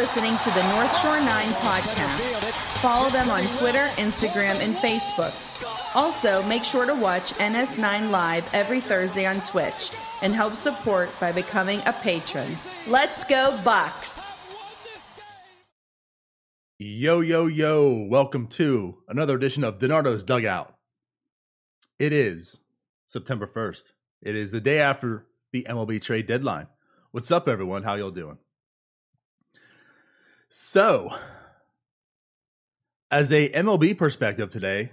listening to the North Shore 9 podcast. Follow them on Twitter, Instagram, and Facebook. Also, make sure to watch NS9 Live every Thursday on Twitch and help support by becoming a patron. Let's go, Bucks! Yo, yo, yo, welcome to another edition of DiNardo's Dugout. It is September 1st. It is the day after the MLB trade deadline. What's up, everyone? How y'all doing? So, as a MLB perspective today,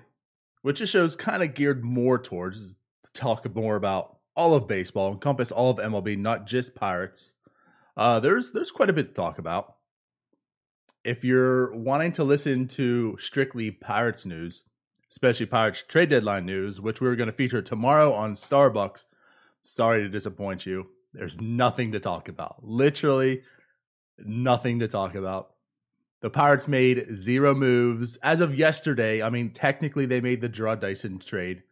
which this show's kind of geared more towards to talk more about all of baseball, encompass all of MLB, not just Pirates. Uh, there's there's quite a bit to talk about if you're wanting to listen to strictly Pirates news, especially Pirates trade deadline news, which we're going to feature tomorrow on Starbucks, sorry to disappoint you. There's nothing to talk about. Literally nothing to talk about. The Pirates made zero moves as of yesterday. I mean, technically, they made the Jarrod Dyson trade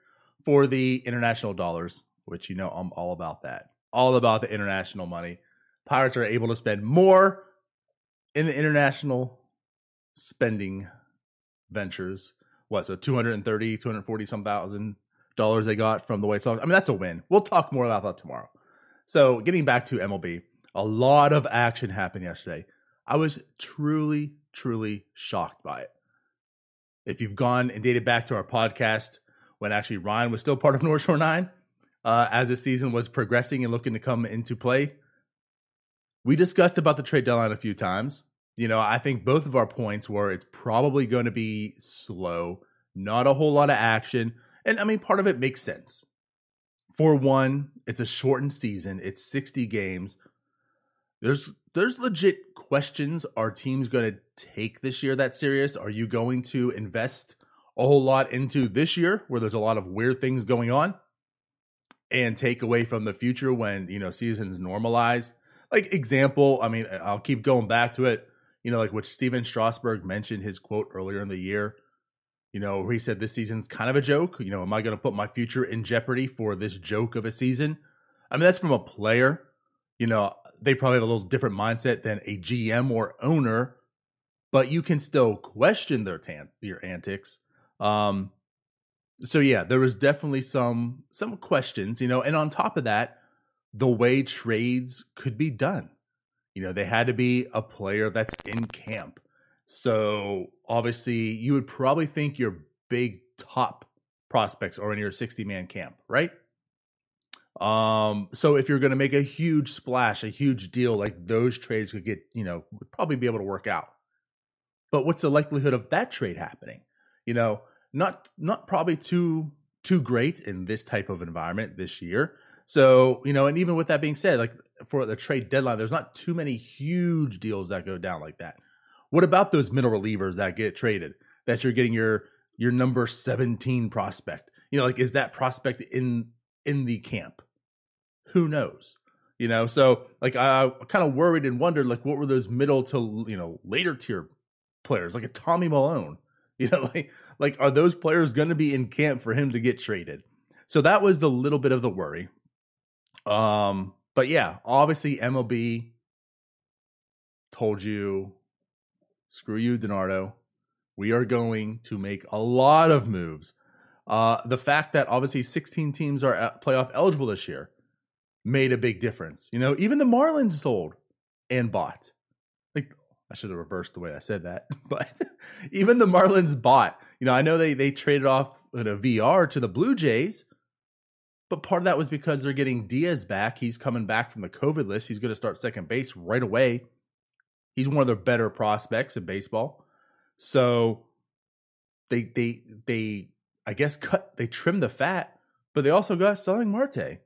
for the international dollars, which you know I'm all about that. All about the international money. Pirates are able to spend more in the international spending ventures, what so 230, 240 some thousand dollars they got from the White Sox. I mean, that's a win. We'll talk more about that tomorrow. So, getting back to MLB, a lot of action happened yesterday. I was truly, truly shocked by it. If you've gone and dated back to our podcast when actually Ryan was still part of North Shore 9, uh, as the season was progressing and looking to come into play, we discussed about the trade deadline a few times. You know, I think both of our points were it's probably going to be slow, not a whole lot of action. And I mean, part of it makes sense. For one, it's a shortened season, it's 60 games. There's there's legit questions. Are teams going to take this year that serious? Are you going to invest a whole lot into this year where there's a lot of weird things going on and take away from the future when, you know, seasons normalize? like example, I mean, I'll keep going back to it. You know, like what Stephen Strasburg mentioned his quote earlier in the year. You know, where he said this season's kind of a joke. You know, am I going to put my future in jeopardy for this joke of a season? I mean, that's from a player. You know, they probably have a little different mindset than a GM or owner, but you can still question their tan- your antics. Um, so yeah, there was definitely some some questions, you know, and on top of that, the way trades could be done. You know, they had to be a player that's in camp. So obviously, you would probably think your big top prospects are in your 60 man camp, right? Um, so if you're going to make a huge splash, a huge deal, like those trades could get, you know, would probably be able to work out. But what's the likelihood of that trade happening? You know, not not probably too too great in this type of environment this year. So, you know, and even with that being said, like for the trade deadline, there's not too many huge deals that go down like that. What about those middle relievers that get traded? That you're getting your your number 17 prospect. You know, like is that prospect in in the camp? Who knows? You know, so like I, I kind of worried and wondered like what were those middle to you know later tier players like a Tommy Milone. You know, like like are those players going to be in camp for him to get traded? So that was the little bit of the worry. Um, but yeah, obviously MLB told you, screw you, DiNardo. We are going to make a lot of moves. Uh, the fact that obviously 16 teams are playoff eligible this year made a big difference. You know, even the Marlins sold and bought. Like I should have reversed the way I said that, but even the Marlins bought. You know, I know they they traded off a Villar to the Blue Jays, but part of that was because they're getting Diaz back. He's coming back from the COVID list. He's going to start second base right away. He's one of their better prospects in baseball. So they they they I guess cut they trimmed the fat, but they also got Starling Marte.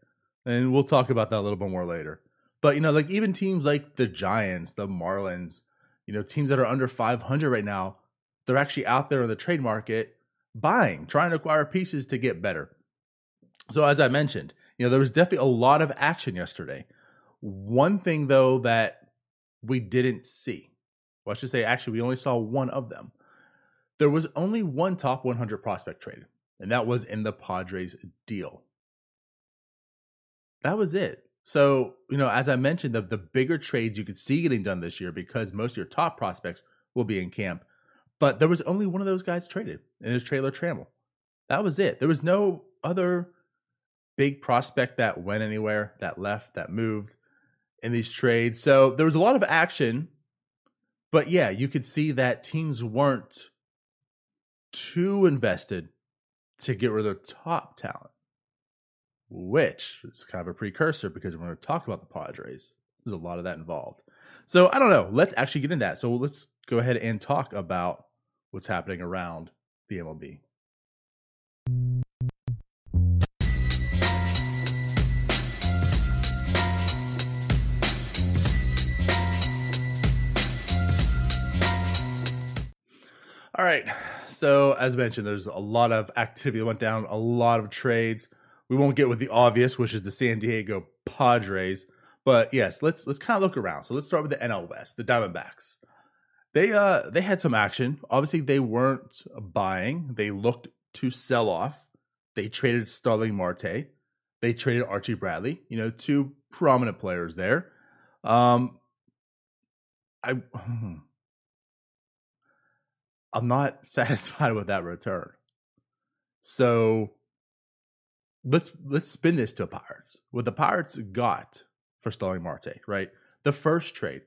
And we'll talk about that a little bit more later. But you know, like even teams like the Giants, the Marlins, you know, teams that are under 500 right now, they're actually out there in the trade market buying, trying to acquire pieces to get better. So as I mentioned, you know, there was definitely a lot of action yesterday. One thing though that we didn't see, well, I should say actually we only saw one of them. There was only one top 100 prospect traded, and that was in the Padres deal. That was it. So, you know, as I mentioned, the, the bigger trades you could see getting done this year because most of your top prospects will be in camp. But there was only one of those guys traded, and it was Taylor Trammell. That was it. There was no other big prospect that went anywhere, that left, that moved in these trades. So there was a lot of action. But yeah, you could see that teams weren't too invested to get rid of their top talent, which is kind of a precursor because we're going to talk about the Padres. There's a lot of that involved. So I don't know. Let's actually get into that. So let's go ahead and talk about what's happening around the MLB. All right. So, as mentioned, there's a lot of activity that went down, a lot of trades. We won't get with the obvious, which is the San Diego Padres. But yes, let's let's kind of look around. So let's start with the NL West, the Diamondbacks. They uh they had some action. Obviously, they weren't buying. They looked to sell off. They traded Starling Marte. They traded Archie Bradley. You know, two prominent players there. Um, I I'm not satisfied with that return. So let's let's spin this to Pirates. What the Pirates got for Starling Marte, right? The first trade,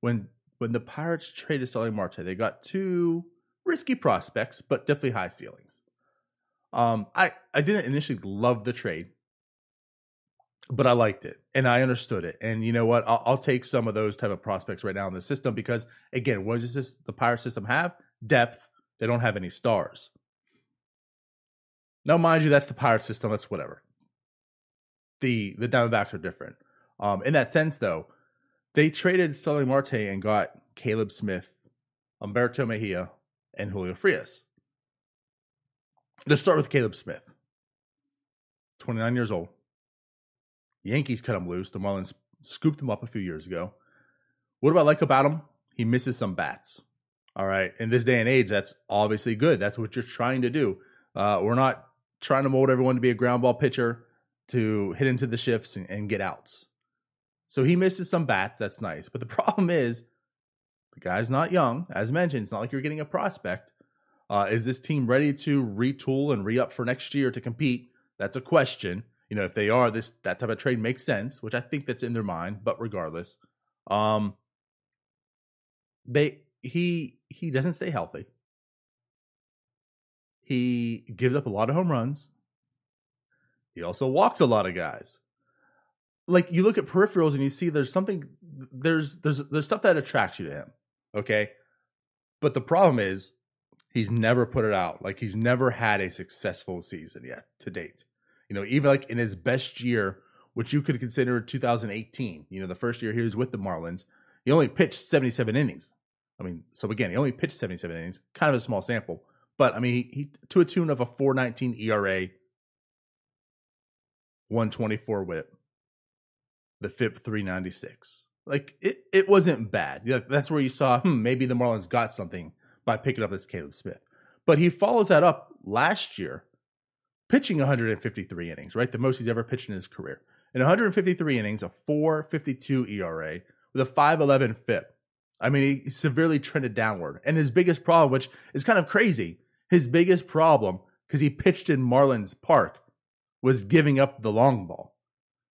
when when the Pirates traded Starling Marte, they got two risky prospects, but definitely high ceilings. Um, I I didn't initially love the trade, but I liked it and I understood it. And you know what? I'll, I'll take some of those type of prospects right now in the system because again, what does this the Pirate system have? Depth. They don't have any stars. Now, mind you, that's the Pirate system. That's whatever. The the Diamondbacks are different. Um, in that sense, though, they traded Starling Marte and got Caleb Smith, Humberto Mejia, and Julio Frias. Let's start with Caleb Smith. 29 years old. Yankees cut him loose. The Marlins scooped him up a few years ago. What do I like about him? He misses some bats. All right. In this day and age, that's obviously good. That's what you're trying to do. Uh, we're not trying to mold everyone to be a ground ball pitcher to hit into the shifts and, and get outs. So he misses some bats. That's nice. But the problem is, the guy's not young. As mentioned, it's not like you're getting a prospect. Uh, is this team ready to retool and re up for next year to compete? That's a question. You know, if they are, this that type of trade makes sense, which I think that's in their mind. But regardless, um, they he he doesn't stay healthy. He gives up a lot of home runs. He also walks a lot of guys. Like you look at peripherals and you see there's something there's there's there's stuff that attracts you to him. Okay? But the problem is he's never put it out. Like he's never had a successful season yet to date. You know, even like in his best year, which you could consider 2018, you know, the first year he was with the Marlins, he only pitched 77 innings. I mean, so again, he only pitched 77 innings, kind of a small sample. But I mean, he, to a tune of a 419 ERA, 124 whip, the FIP 396. Like it, it wasn't bad. That's where you saw, hmm, maybe the Marlins got something by picking up this Caleb Smith. But he follows that up last year, pitching 153 innings, right? The most he's ever pitched in his career. In 153 innings, a 452 ERA with a 511 FIP. I mean, he severely trended downward. And his biggest problem, which is kind of crazy, his biggest problem, because he pitched in Marlins Park, was giving up the long ball.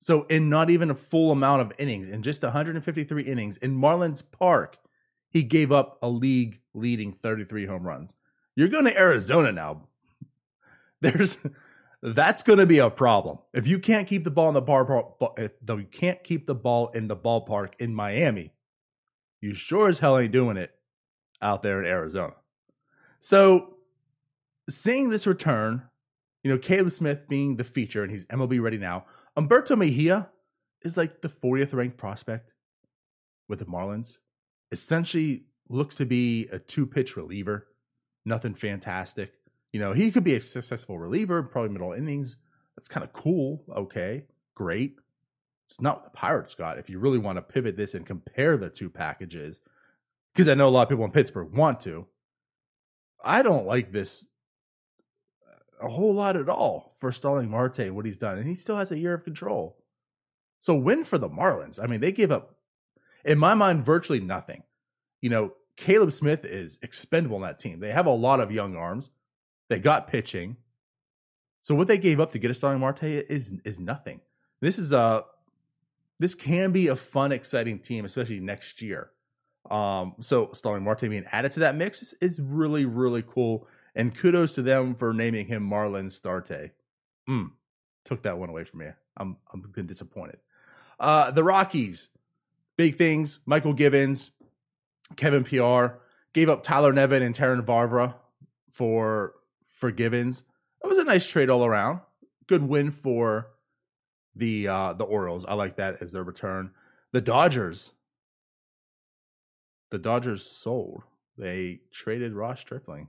So, in not even a full amount of innings, in just 153 innings in Marlins Park, he gave up a league leading 33 home runs. You're going to Arizona now. There's that's going to be a problem. If you can't keep the ball in the bar, if you can't keep the ball in the ballpark in Miami, you sure as hell ain't doing it out there in Arizona. So, seeing this return, you know, Caleb Smith being the feature and he's MLB ready now, Humberto Mejia is like the 40th ranked prospect with the Marlins. Essentially looks to be a two pitch reliever, nothing fantastic. You know, he could be a successful reliever, probably middle innings. That's kind of cool. Okay, great. It's not what the Pirates got. If you really want to pivot this and compare the two packages, because I know a lot of people in Pittsburgh want to, I don't like this a whole lot at all for Starling Marte and what he's done. And he still has a year of control. So win for the Marlins. I mean, they gave up, in my mind, virtually nothing. You know, Caleb Smith is expendable in that team. They have a lot of young arms. They got pitching. So what they gave up to get a Starling Marte is is nothing. This is a this can be a fun, exciting team, especially next year. Um, so Starling Marte being added to that mix is, is, really, really cool. And kudos to them for naming him Marlon Starte. Mm, took that one away from me. I'm I'm been disappointed. Uh, the Rockies, big things. Michael Givens, Kevin Pillar gave up Tyler Nevin and Terrin Vavra for for Givens. It was a nice trade all around. Good win for the uh, the Orioles. I like that as their return. The Dodgers. The Dodgers sold. They traded Ross Stripling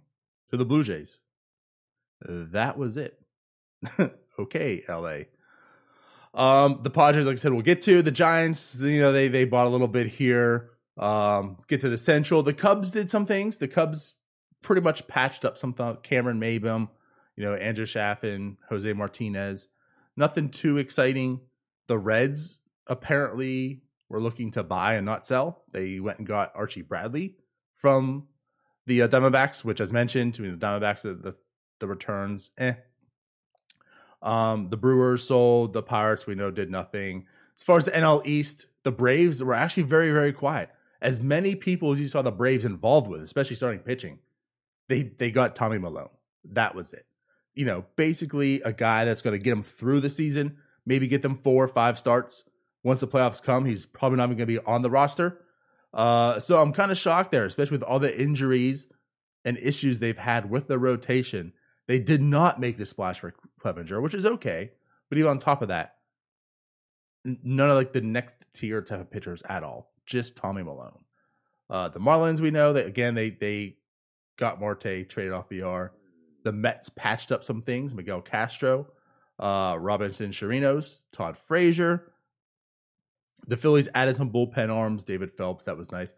to the Blue Jays. That was it. okay, LA. Um, the Padres, like I said, we'll get to the Giants. You know, they they bought a little bit here. Um, get to the Central. The Cubs did some things. The Cubs pretty much patched up some th- Cameron Maybin, you know, Andrew Chafin, Jose Martinez. Nothing too exciting. The Reds apparently were looking to buy and not sell. They went and got Archie Bradley from the uh, Diamondbacks, which, as mentioned, the Diamondbacks, the, the, the returns, eh. Um, the Brewers sold. The Pirates, we know, did nothing. As far as the NL East, the Braves were actually very, very quiet. As many people as you saw the Braves involved with, especially starting pitching, they they got Tommy Milone. That was it. You know, basically a guy that's going to get them through the season, maybe get them four or five starts. Once the playoffs come, he's probably not even going to be on the roster. Uh, so I'm kind of shocked there, especially with all the injuries and issues they've had with the rotation. They did not make the splash for Clevinger, which is okay. But even on top of that, none of like the next tier type of pitchers at all. Just Tommy Milone. Uh, the Marlins, we know that again they they got Marte traded off Villar. The Mets patched up some things. Miguel Castro, uh, Robinson Chirinos, Todd Frazier. The Phillies added some bullpen arms. David Phelps, that was nice.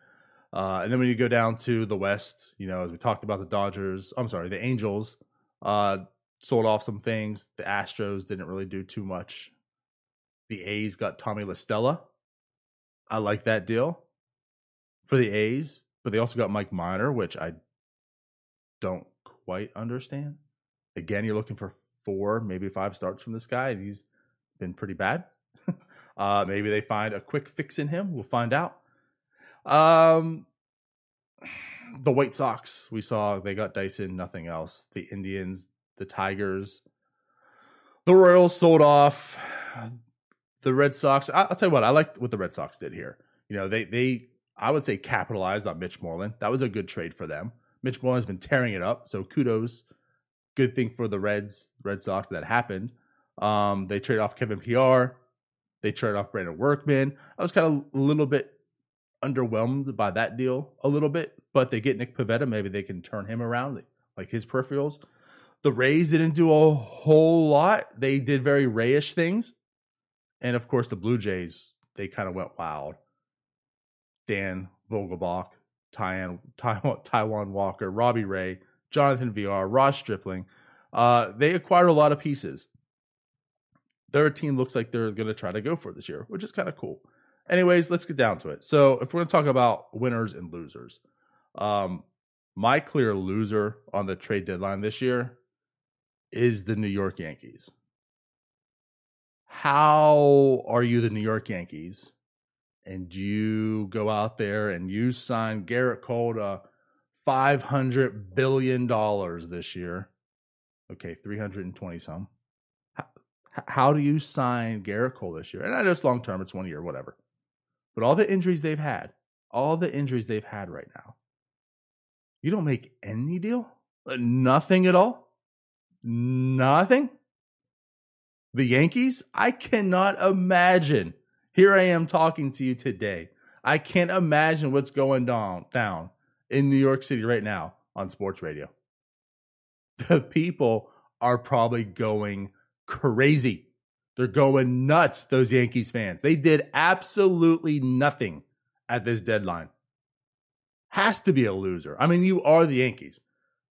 Uh, and then when you go down to the West, you know, as we talked about the Dodgers, I'm sorry, the Angels uh, sold off some things. The Astros didn't really do too much. The A's got Tommy La Stella. I like that deal for the A's, but they also got Mike Minor, which I don't quite understand. Again, you're looking for four, maybe five starts from this guy, he's been pretty bad. uh, maybe they find a quick fix in him. We'll find out. Um, the White Sox, we saw they got Dyson, nothing else. The Indians, the Tigers, the Royals sold off. The Red Sox, I'll tell you what, I like what the Red Sox did here. You know, they they I would say capitalized on Mitch Moreland. That was a good trade for them. Mitch Moreland's been tearing it up, so kudos. Good thing for the Reds, Red Sox that happened. Um, they trade off Kevin Pillar. They trade off Brandon Workman. I was kind of a little bit underwhelmed by that deal, a little bit, but they get Nick Pivetta. Maybe they can turn him around, like his peripherals. The Rays didn't do a whole lot. They did very Rayish things. And of course, the Blue Jays, they kind of went wild. Dan Vogelbach, Taijuan, Taijuan Walker, Robbie Ray, Jonathan Villar, Ross Stripling. Uh, they acquired a lot of pieces. Their team looks like they're going to try to go for this year, which is kind of cool. Anyways, let's get down to it. So, if we're going to talk about winners and losers, um, my clear loser on the trade deadline this year is the New York Yankees. How are you the New York Yankees and you go out there and you sign Gerrit Cole to five hundred billion dollars this year. Okay, three hundred and twenty some. How, do you sign Gerrit Cole this year? And I know it's long term; it's one year, whatever. But all the injuries they've had, all the injuries they've had right now, you don't make any deal, uh, nothing at all, nothing. The Yankees, I cannot imagine here I am talking to you today. I can't imagine what's going down down in New York City right now on sports radio. The people are probably going crazy. They're going nuts, those Yankees fans. They did absolutely nothing at this deadline. Has to be a loser. I mean, you are the Yankees.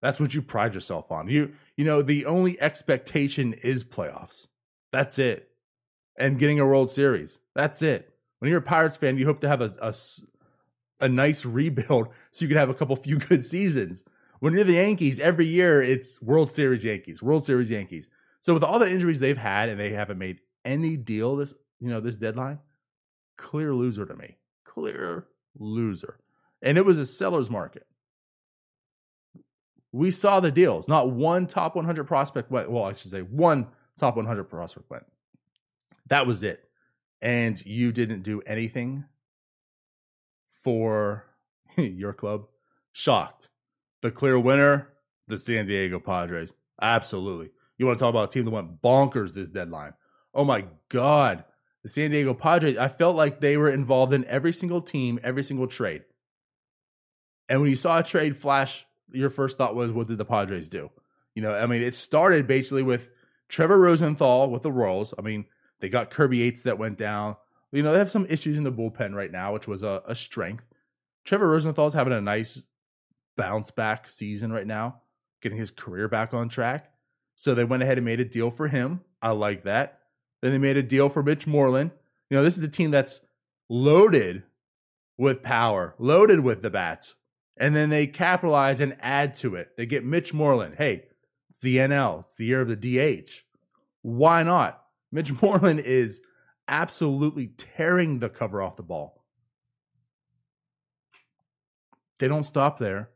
That's what you pride yourself on. You you know, the only expectation is playoffs. That's it. and getting a World Series. That's it. When you're a Pirates fan, you hope to have a, a, a nice rebuild so you can have a couple few good seasons. When you're the Yankees, every year it's World Series Yankees, World Series Yankees. So with all the injuries they've had and they haven't made any deal this you know this deadline, clear loser to me. Clear loser. And it was a seller's market. We saw the deals. Not one top 100 prospect went. Well, I should say one top 100 prospect went. That was it. And you didn't do anything for your club. Shocked. The clear winner, the San Diego Padres. Absolutely. You want to talk about a team that went bonkers this deadline? Oh my God. The San Diego Padres, I felt like they were involved in every single team, every single trade. And when you saw a trade flash, your first thought was, what did the Padres do? You know, I mean, it started basically with Trevor Rosenthal with the Royals. I mean, they got Kirby Yates that went down. You know, they have some issues in the bullpen right now, which was a, a strength. Trevor Rosenthal's having a nice bounce back season right now, getting his career back on track. So they went ahead and made a deal for him. I like that. Then they made a deal for Mitch Moreland. You know, this is a team that's loaded with power, loaded with the bats. And then they capitalize and add to it. They get Mitch Moreland. Hey, it's the NL, it's the year of the DH. Why not? Mitch Moreland is absolutely tearing the cover off the ball. They don't stop there.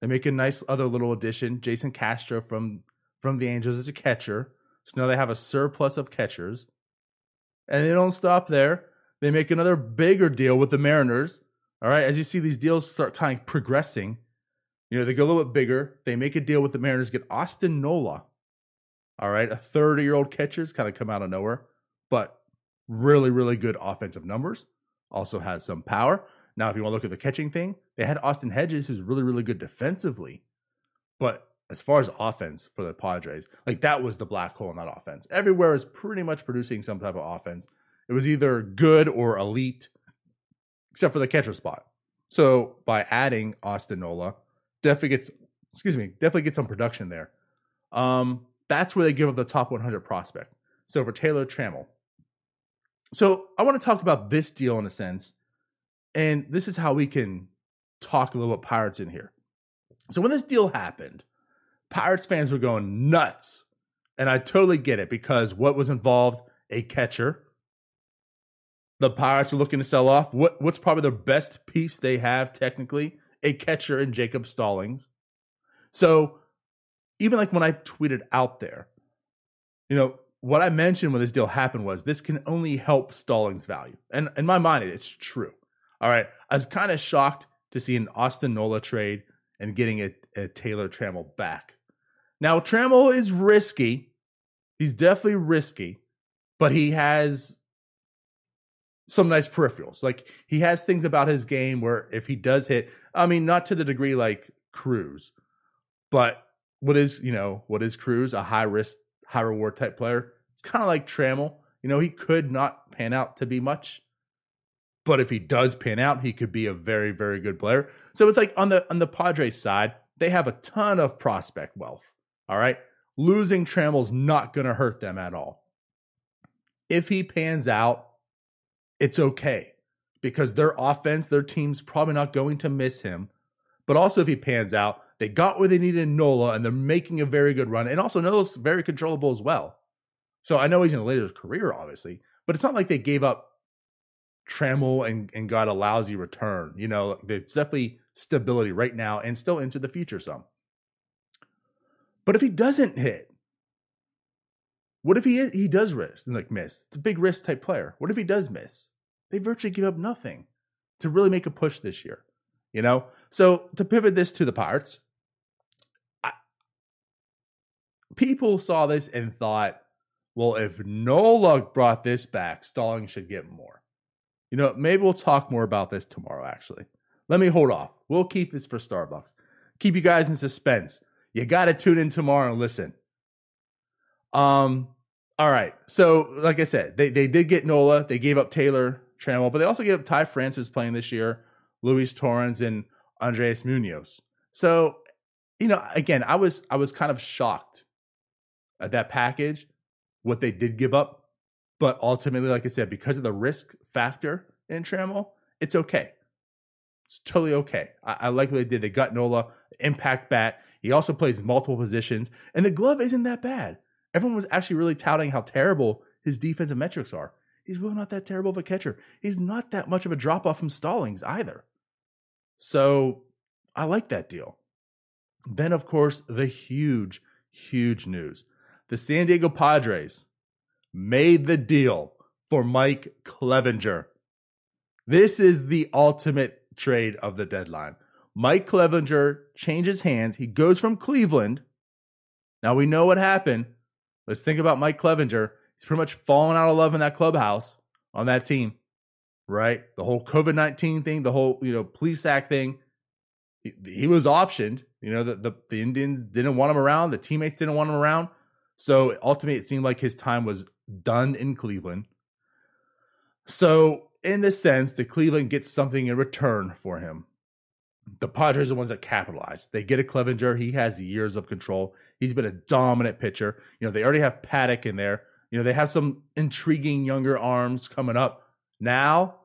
They make a nice other little addition. Jason Castro from from the Angels as a catcher. So now they have a surplus of catchers. And they don't stop there. They make another bigger deal with the Mariners. All right, as you see these deals start kind of progressing, you know, they go a little bit bigger. They make a deal with the Mariners, get Austin Nola. All right, a 30 year old catcher's kind of come out of nowhere, but really, really good offensive numbers. Also has some power. Now, if you want to look at the catching thing, they had Austin Hedges, who's really, really good defensively. But as far as offense for the Padres, like that was the black hole in that offense. Everywhere is pretty much producing some type of offense. It was either good or elite, except for the catcher spot. So by adding Austin Nola, definitely gets excuse me, definitely get some production there. Um, that's where they give up the top 100 prospect. So for Taylor Trammell. So I want to talk about this deal in a sense, and this is how we can talk a little bit Pirates in here. So when this deal happened, Pirates fans were going nuts. And I totally get it because what was involved? A catcher. The Pirates are looking to sell off. What what's probably the best piece they have technically? A catcher in Jacob Stallings. So even like when I tweeted out there, you know, what I mentioned when this deal happened was this can only help Stallings' value. And in my mind, it's true. All right. I was kind of shocked to see an Austin Nola trade and getting a, a Taylor Trammell back. Now, Trammell is risky. He's definitely risky, but he has some nice peripherals. Like he has things about his game where if he does hit, I mean, not to the degree like Cruz, but what is, you know, what is Cruz? A high risk, high reward type player. It's kind of like Trammell. You know, he could not pan out to be much, but if he does pan out, he could be a very, very good player. So it's like on the on the Padres side, they have a ton of prospect wealth. All right. Losing Trammell's not going to hurt them at all. If he pans out, it's okay because their offense, their team's probably not going to miss him. But also, if he pans out, they got where they needed in Nola and they're making a very good run. And also, Nola's very controllable as well. So I know he's in the later his career, obviously, but it's not like they gave up Trammell and, and got a lousy return. You know, there's definitely stability right now and still into the future some. But if he doesn't hit, what if he he does risk and like miss? It's a big risk type player. What if he does miss? They virtually give up nothing to really make a push this year. You know? So to pivot this to the Pirates, I, people saw this and thought, well, if Nola brought this back, Stalling should get more. You know, maybe we'll talk more about this tomorrow, actually. Let me hold off. We'll keep this for Starbucks. Keep you guys in suspense. You got to tune in tomorrow and listen. Um, all right. So, like I said, they, they did get Nola. They gave up Taylor Trammell, but they also gave up Ty France, who's playing this year, Luis Torrens, and Andres Munoz. So, you know, again, I was I was kind of shocked at that package, what they did give up. But ultimately, like I said, because of the risk factor in Trammell, it's okay. It's totally okay. I, I like what they did. They got Nola, impact bat. He also plays multiple positions, and the glove isn't that bad. Everyone was actually really touting how terrible his defensive metrics are. He's really not that terrible of a catcher. He's not that much of a drop off from Stallings either. So I like that deal. Then, of course, the huge, huge news the San Diego Padres made the deal for Mike Clevinger. This is the ultimate trade of the deadline. Mike Clevinger changes hands. He goes from Cleveland. Now we know what happened. Let's think about Mike Clevinger. He's pretty much fallen out of love in that clubhouse on that team, right? The whole COVID 19 thing, the whole, you know, Plesac thing. He, he was optioned. You know, the, the, the Indians didn't want him around. The teammates didn't want him around. So ultimately, it seemed like his time was done in Cleveland. So, in this sense, the Cleveland gets something in return for him. The Padres are the ones that capitalize. They get a Clevinger. He has years of control. He's been a dominant pitcher. You know, they already have Paddock in there. You know, they have some intriguing younger arms coming up. Now,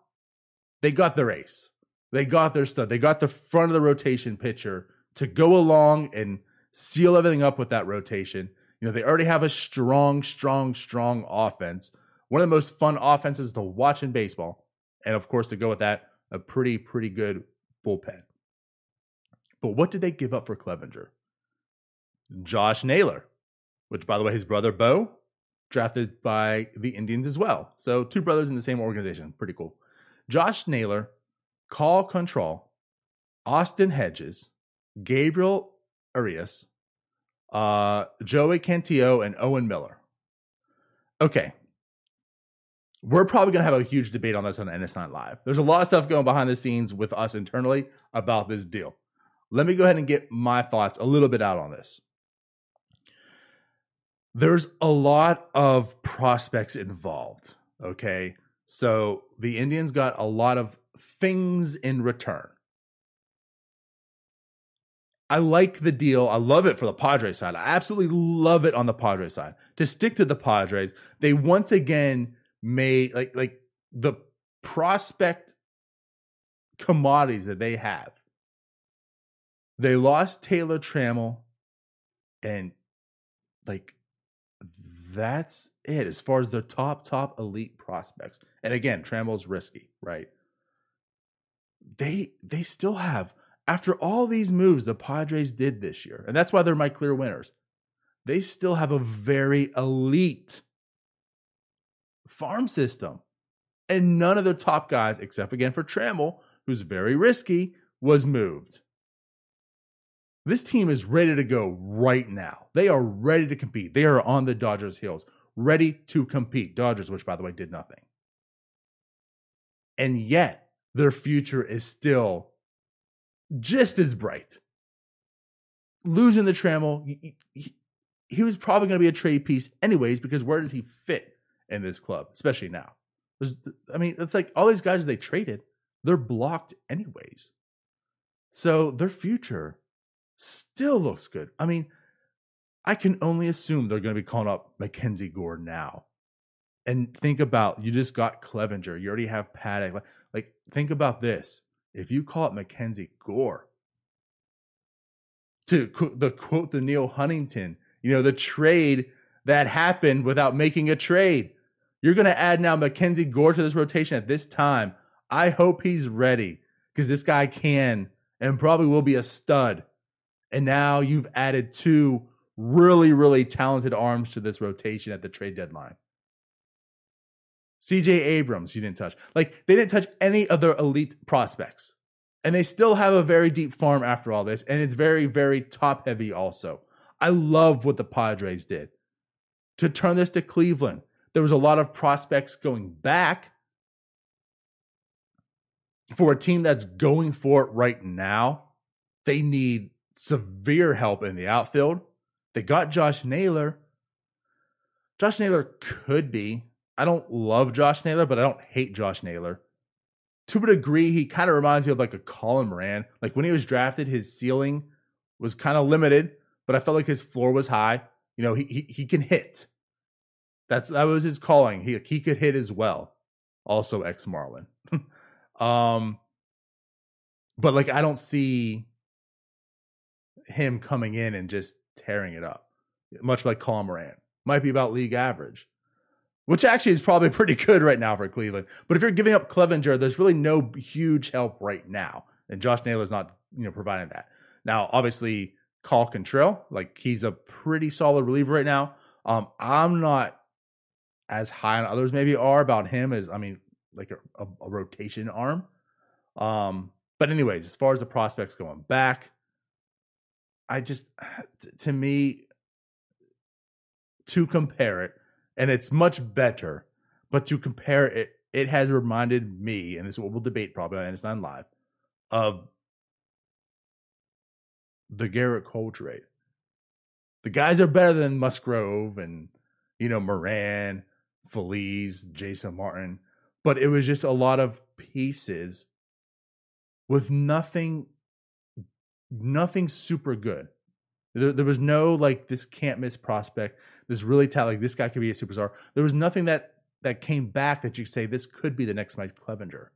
they got their ace. They got their stud. They got the front of the rotation pitcher to go along and seal everything up with that rotation. You know, they already have a strong, strong, strong offense. One of the most fun offenses to watch in baseball. And of course, to go with that, a pretty, pretty good bullpen. But what did they give up for Clevinger? Josh Naylor, which, by the way, his brother Bo, drafted by the Indians as well. So, two brothers in the same organization. Pretty cool. Josh Naylor, Cal Quantrill, Austin Hedges, Gabriel Arias, uh, Joey Cantillo, and Owen Miller. Okay. We're probably going to have a huge debate on this on NS9 Live. There's a lot of stuff going behind the scenes with us internally about this deal. Let me go ahead and get my thoughts a little bit out on this. There's a lot of prospects involved. Okay. So the Indians got a lot of things in return. I like the deal. I love it for the Padres side. I absolutely love it on the Padres side. To stick to the Padres, they once again made like like the prospect commodities that they have. They lost Taylor Trammell and like that's it as far as the top top elite prospects. And again, Trammell's risky, right? They they still have after all these moves the Padres did this year, and that's why they're my clear winners, they still have a very elite farm system. And none of the top guys, except again for Trammell, who's very risky, was moved. This team is ready to go right now. They are ready to compete. They are on the Dodgers' heels, ready to compete. Dodgers, which by the way did nothing. And yet, their future is still just as bright. Losing the Trammell, he, he, he was probably going to be a trade piece anyways, because where does he fit in this club, especially now? There's, I mean, it's like all these guys they traded, they're blocked anyways. So their future still looks good. I mean, I can only assume they're going to be calling up Mackenzie Gore now. And think about you just got Clevinger, you already have Paddock. Like, like think about this if you call it Mackenzie Gore, to the quote the Neal Huntington, you know, the trade that happened without making a trade. You're going to add now Mackenzie Gore to this rotation at this time. I hope he's ready because this guy can and probably will be a stud. And now you've added two really, really talented arms to this rotation at the trade deadline. CJ Abrams, you didn't touch. Like they didn't touch any other elite prospects. And they still have a very deep farm after all this. And it's very, very top heavy also. I love what the Padres did to turn this to Cleveland. There was a lot of prospects going back for a team that's going for it right now. They need severe help in the outfield. They got Josh Naylor. Josh Naylor could be I don't love Josh Naylor, but I don't hate Josh Naylor. To a degree, he kind of reminds me of like a Colin Moran. Like when he was drafted, his ceiling was kind of limited, but I felt like his floor was high. You know, he he, he can hit. That's that was his calling. He he could hit as well. Also ex Marlin. um but like I don't see him coming in and just tearing it up. Much like Colin Moran. Might be about league average. Which actually is probably pretty good right now for Cleveland. But if you're giving up Clevinger, there's really no huge help right now. And Josh Naylor's not, you know, providing that. Now, obviously, Cal Quantrill, like he's a pretty solid reliever right now. Um, I'm not as high on others maybe are about him as I mean, like a, a, a rotation arm. Um, but anyways, as far as the prospects going back, I just to me to compare it, and it's much better, but to compare it, it has reminded me, and this is what we'll debate probably, and it's not live, of the Gerrit Cole trade. The guys are better than Musgrove and you know Moran, Feliz, Jason Martin, but it was just a lot of pieces with nothing nothing super good. There, there was no like this can't miss prospect. This really tell like this guy could be a superstar. There was nothing that that came back that you could say this could be the next Mike Clevinger.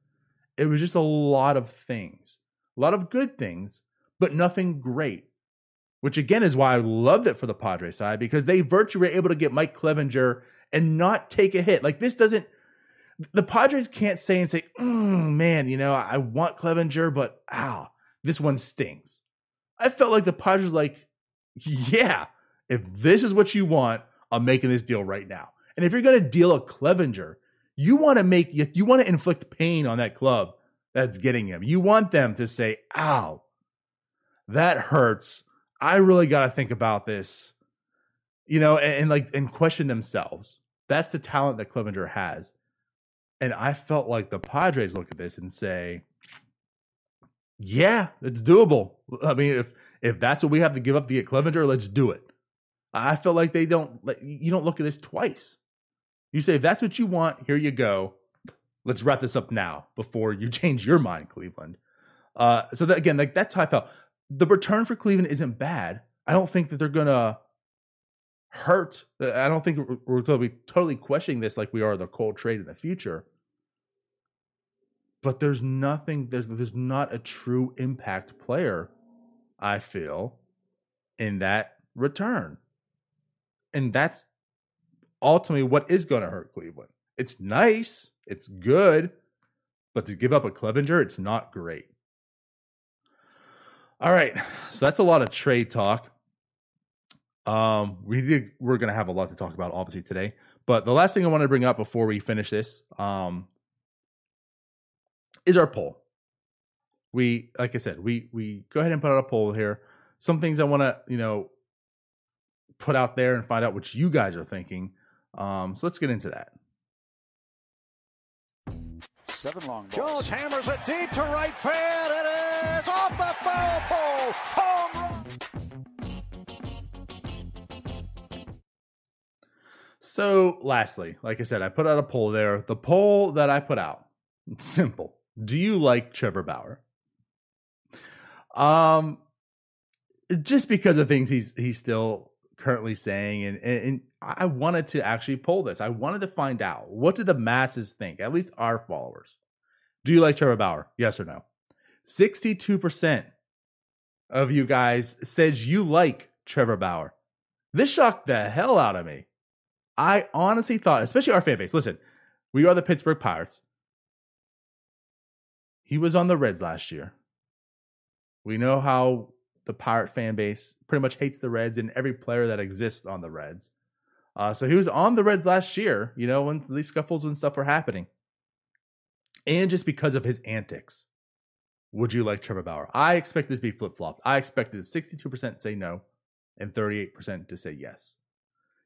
It was just a lot of things, a lot of good things, but nothing great. Which again is why I loved it for the Padres side because they virtually were able to get Mike Clevinger and not take a hit. Like this doesn't the Padres can't say and say, mm, man, you know, I want Clevinger, but ow, this one stings. I felt like the Padres like, yeah, if this is what you want, I'm making this deal right now. And if you're going to deal a Clevinger, you want to make you, want to inflict pain on that club that's getting him. You want them to say, "Ow, that hurts. I really got to think about this." You know, and, and like and question themselves. That's the talent that Clevinger has. And I felt like the Padres look at this and say, "Yeah, it's doable." I mean, if if that's what we have to give up to get Clevinger, let's do it. I feel like they don't. You don't look at this twice. You say if that's what you want, here you go. Let's wrap this up now before you change your mind, Cleveland. Uh, so that again, like that's how I felt. The return for Cleveland isn't bad. I don't think that they're gonna hurt. I don't think we're, we're going to be totally questioning this like we are the Cole trade in the future. But there's nothing. There's there's not a true impact player. I feel in that return, and that's ultimately what is going to hurt Cleveland. It's nice, it's good, but to give up a Clevinger, it's not great. All right, so that's a lot of trade talk. Um, we did, we're going to have a lot to talk about, obviously today. But the last thing I want to bring up before we finish this, um, is our poll. We, like I said, we we go ahead and put out a poll here. Some things I want to, you know, put out there and find out what you guys are thinking. Um, so let's get into that. Seven long balls. Jones hammers it deep to right field. It is off the foul pole. Home run. So, lastly, like I said, I put out a poll there. The poll that I put out, simple. Do you like Trevor Bauer? Um, just because of things he's he's still currently saying, and, and, and I wanted to actually poll this. I wanted to find out what do the masses think, at least our followers. Do you like Trevor Bauer? Yes or no? 62% of you guys says you like Trevor Bauer. This shocked the hell out of me. I honestly thought, especially our fan base, listen, we are the Pittsburgh Pirates. He was on the Reds last year. We know how the Pirate fan base pretty much hates the Reds and every player that exists on the Reds. Uh, so he was on the Reds last year, you know, when these scuffles and stuff were happening. And just because of his antics, would you like Trevor Bauer? I expect this to be flip flopped. I expected 62% say no and 38% to say yes.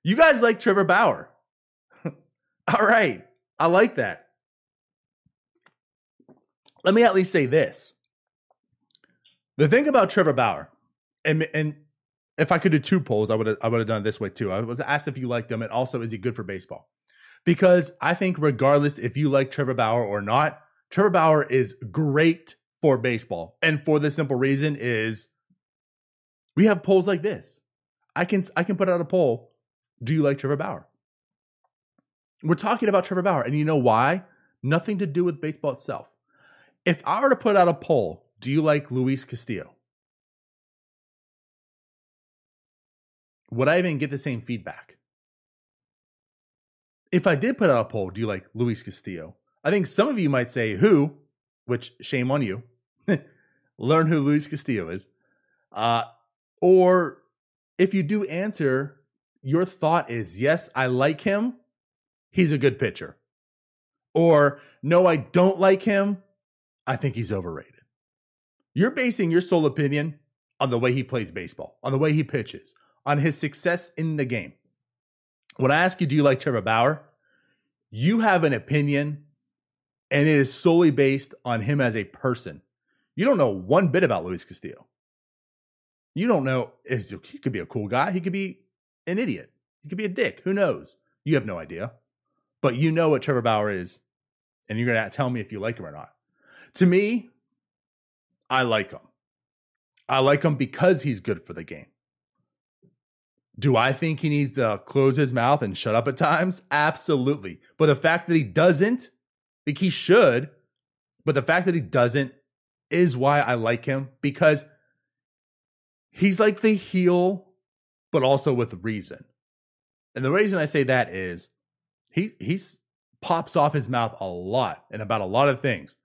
You guys like Trevor Bauer. All right. I like that. Let me at least say this. The thing about Trevor Bauer, and and if I could do two polls, I would have I would have done it this way too. I was asked if you liked him, and also is he good for baseball? Because I think regardless if you like Trevor Bauer or not, Trevor Bauer is great for baseball, and for the simple reason is we have polls like this. I can I can put out a poll. Do you like Trevor Bauer? We're talking about Trevor Bauer, and you know why? Nothing to do with baseball itself. If I were to put out a poll, do you like Luis Castillo? Would I even get the same feedback? If I did put out a poll, do you like Luis Castillo? I think some of you might say who, which shame on you. Learn who Luis Castillo is. Uh, or if you do answer, your thought is yes, I like him. He's a good pitcher. Or no, I don't like him. I think he's overrated. You're basing your sole opinion on the way he plays baseball, on the way he pitches, on his success in the game. When I ask you, do you like Trevor Bauer? You have an opinion, and it is solely based on him as a person. You don't know one bit about Luis Castillo. You don't know he could be a cool guy. He could be an idiot. He could be a dick. Who knows? You have no idea. But you know what Trevor Bauer is, and you're going to tell me if you like him or not. To me, I like him. I like him because he's good for the game. Do I think he needs to close his mouth and shut up at times? Absolutely. But the fact that he doesn't, like he should, but the fact that he doesn't is why I like him because he's like the heel, but also with reason. And the reason I say that is he he's pops off his mouth a lot and about a lot of things.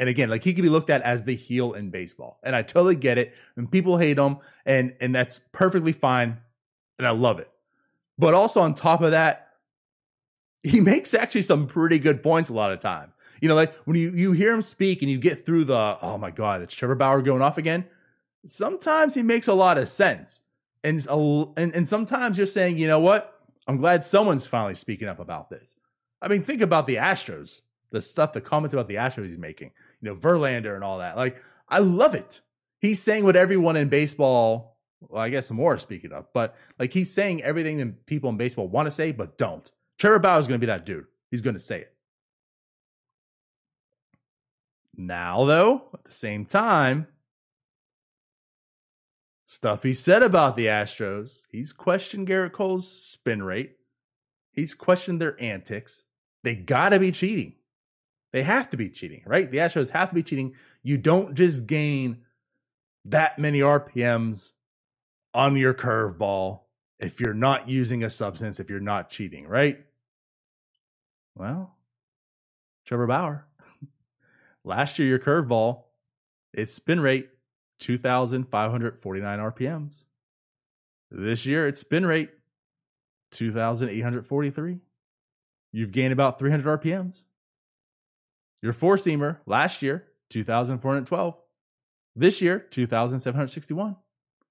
And again, like he could be looked at as the heel in baseball. And I totally get it. And people hate him, and and that's perfectly fine and I love it. But also on top of that, he makes actually some pretty good points a lot of times. You know, like when you you hear him speak and you get through the oh my god, it's Trevor Bauer going off again. Sometimes he makes a lot of sense, and and and sometimes you're saying, you know what? I'm glad someone's finally speaking up about this. I mean, think about the Astros, the stuff, the comments about the Astros he's making. You know, Verlander and all that. Like, I love it. He's saying what everyone in baseball well, I guess more speaking of, but like he's saying everything that people in baseball want to say, but don't. Trevor Bauer is going to be that dude. He's going to say it. Now, though, at the same time, stuff he said about the Astros, he's questioned Gerrit Cole's spin rate. He's questioned their antics. They got to be cheating. They have to be cheating, right? The Astros have to be cheating. You don't just gain that many RPMs on your curveball if you're not using a substance, if you're not cheating, right? Well, Trevor Bauer, last year your curveball, its spin rate 2,549 RPMs. This year its spin rate 2,843. You've gained about 300 RPMs. Your four seamer last year 2,412. This year 2,761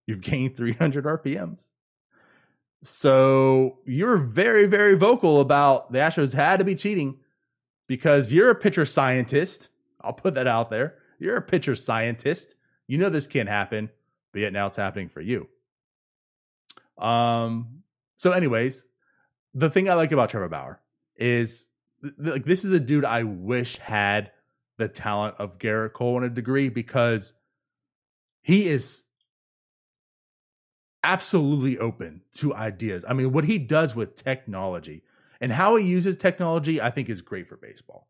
you've gained 300 RPMs. So you're very, very vocal about the Astros had to be cheating because you're a pitcher scientist. I'll put that out there. You're a pitcher scientist. You know this can't happen, but yet now it's happening for you. Um. So, anyways, the thing I like about Trevor Bauer is like this is a dude I wish had the talent of Gerrit Cole in a degree because he is absolutely open to ideas. I mean, what he does with technology and how he uses technology, I think is great for baseball.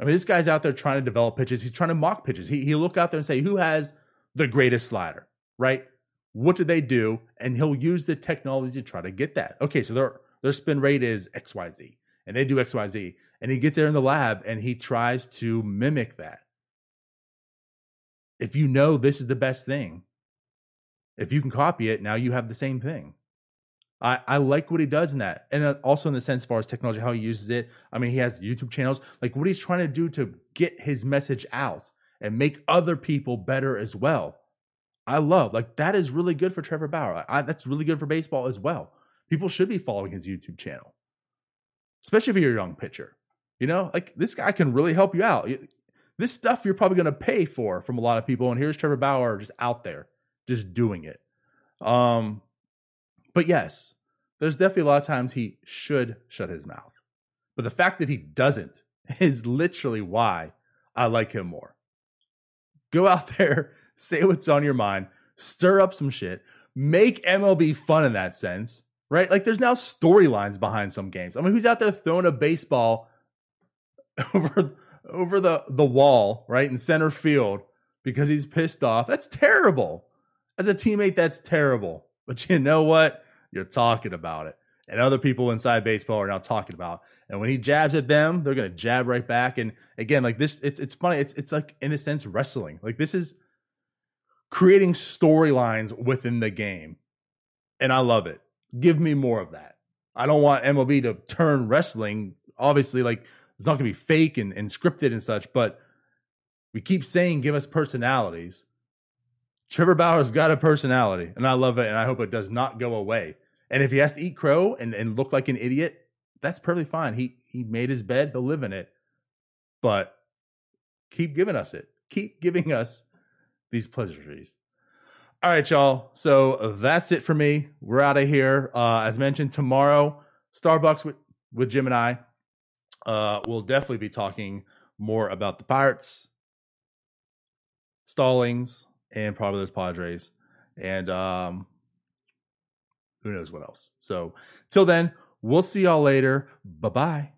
I mean, this guy's out there trying to develop pitches. He's trying to mock pitches. He, he'll look out there and say, who has the greatest slider, right? What do they do? And he'll use the technology to try to get that. Okay, so their, their spin rate is XYZ, and they do XYZ. And he gets there in the lab and he tries to mimic that. If you know this is the best thing, if you can copy it, now you have the same thing. I, I like what he does in that. And uh, also in the sense, as far as technology, how he uses it. I mean, he has YouTube channels, like what he's trying to do to get his message out and make other people better as well. I love, like, that is really good for Trevor Bauer. I, that's really good for baseball as well. People should be following his YouTube channel, especially if you're a young pitcher. You know, like this guy can really help you out. This stuff you're probably going to pay for from a lot of people. And here's Trevor Bauer just out there just doing it. Um, but yes, there's definitely a lot of times he should shut his mouth. But the fact that he doesn't is literally why I like him more. Go out there, say what's on your mind, stir up some shit, make MLB fun in that sense. Right? Like there's now storylines behind some games. I mean, who's out there throwing a baseball over over the the wall, right, in center field because he's pissed off? That's terrible. As a teammate, that's terrible. But you know what? You're talking about it. And other people inside baseball are now talking about. And when he jabs at them, they're gonna jab right back. And again, like this, it's it's funny. It's it's like in a sense wrestling. Like this is creating storylines within the game. And I love it. Give me more of that. I don't want MLB to turn wrestling. Obviously, like it's not gonna be fake and, and scripted and such, but we keep saying give us personalities. Trevor Bauer's got a personality, and I love it, and I hope it does not go away. And if he has to eat crow and, and look like an idiot, that's perfectly fine. He he made his bed, he'll live in it. But keep giving us it. Keep giving us these pleasantries. All right, y'all. So that's it for me. We're out of here. Uh, as mentioned, tomorrow, Starbucks with, with Jim and I. Uh, we'll definitely be talking more about the Pirates, Stallings, and probably those Padres. And um, who knows what else. So till then, we'll see y'all later. Bye bye.